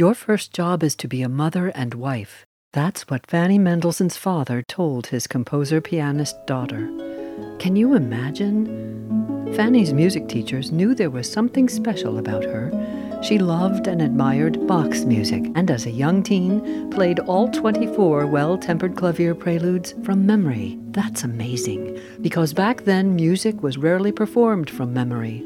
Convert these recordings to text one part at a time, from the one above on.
Your first job is to be a mother and wife. That's what Fanny Mendelssohn's father told his composer pianist daughter. Can you imagine? Fanny's music teachers knew there was something special about her. She loved and admired Bach's music, and as a young teen, played all 24 well tempered clavier preludes from memory. That's amazing, because back then music was rarely performed from memory.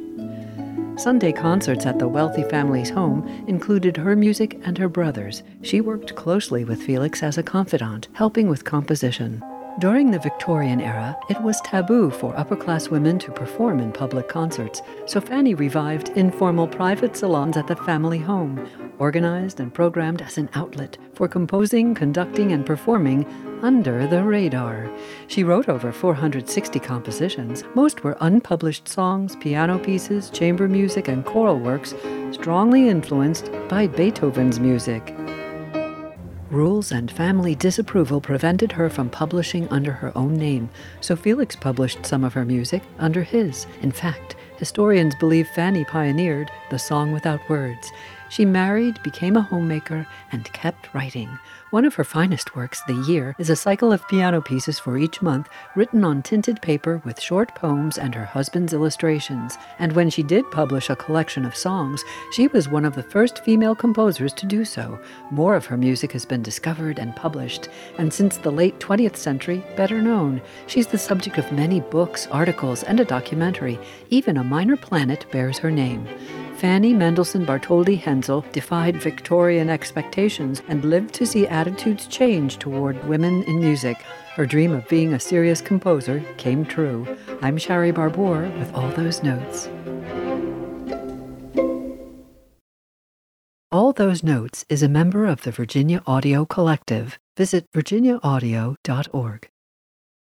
Sunday concerts at the wealthy family's home included her music and her brother's. She worked closely with Felix as a confidant, helping with composition. During the Victorian era, it was taboo for upper class women to perform in public concerts, so Fanny revived informal private salons at the family home, organized and programmed as an outlet for composing, conducting, and performing under the radar. She wrote over 460 compositions. Most were unpublished songs, piano pieces, chamber music, and choral works, strongly influenced by Beethoven's music. Rules and family disapproval prevented her from publishing under her own name, so Felix published some of her music under his. In fact, historians believe Fanny pioneered the song without words. She married, became a homemaker, and kept writing. One of her finest works, The Year, is a cycle of piano pieces for each month, written on tinted paper with short poems and her husband's illustrations. And when she did publish a collection of songs, she was one of the first female composers to do so. More of her music has been discovered and published, and since the late 20th century, better known. She's the subject of many books, articles, and a documentary. Even a minor planet bears her name. Fanny Mendelssohn Bartholdy Hensel defied Victorian expectations and lived to see attitudes change toward women in music. Her dream of being a serious composer came true. I'm Shari Barbour with all those notes. All Those Notes is a member of the Virginia Audio Collective. Visit virginiaaudio.org.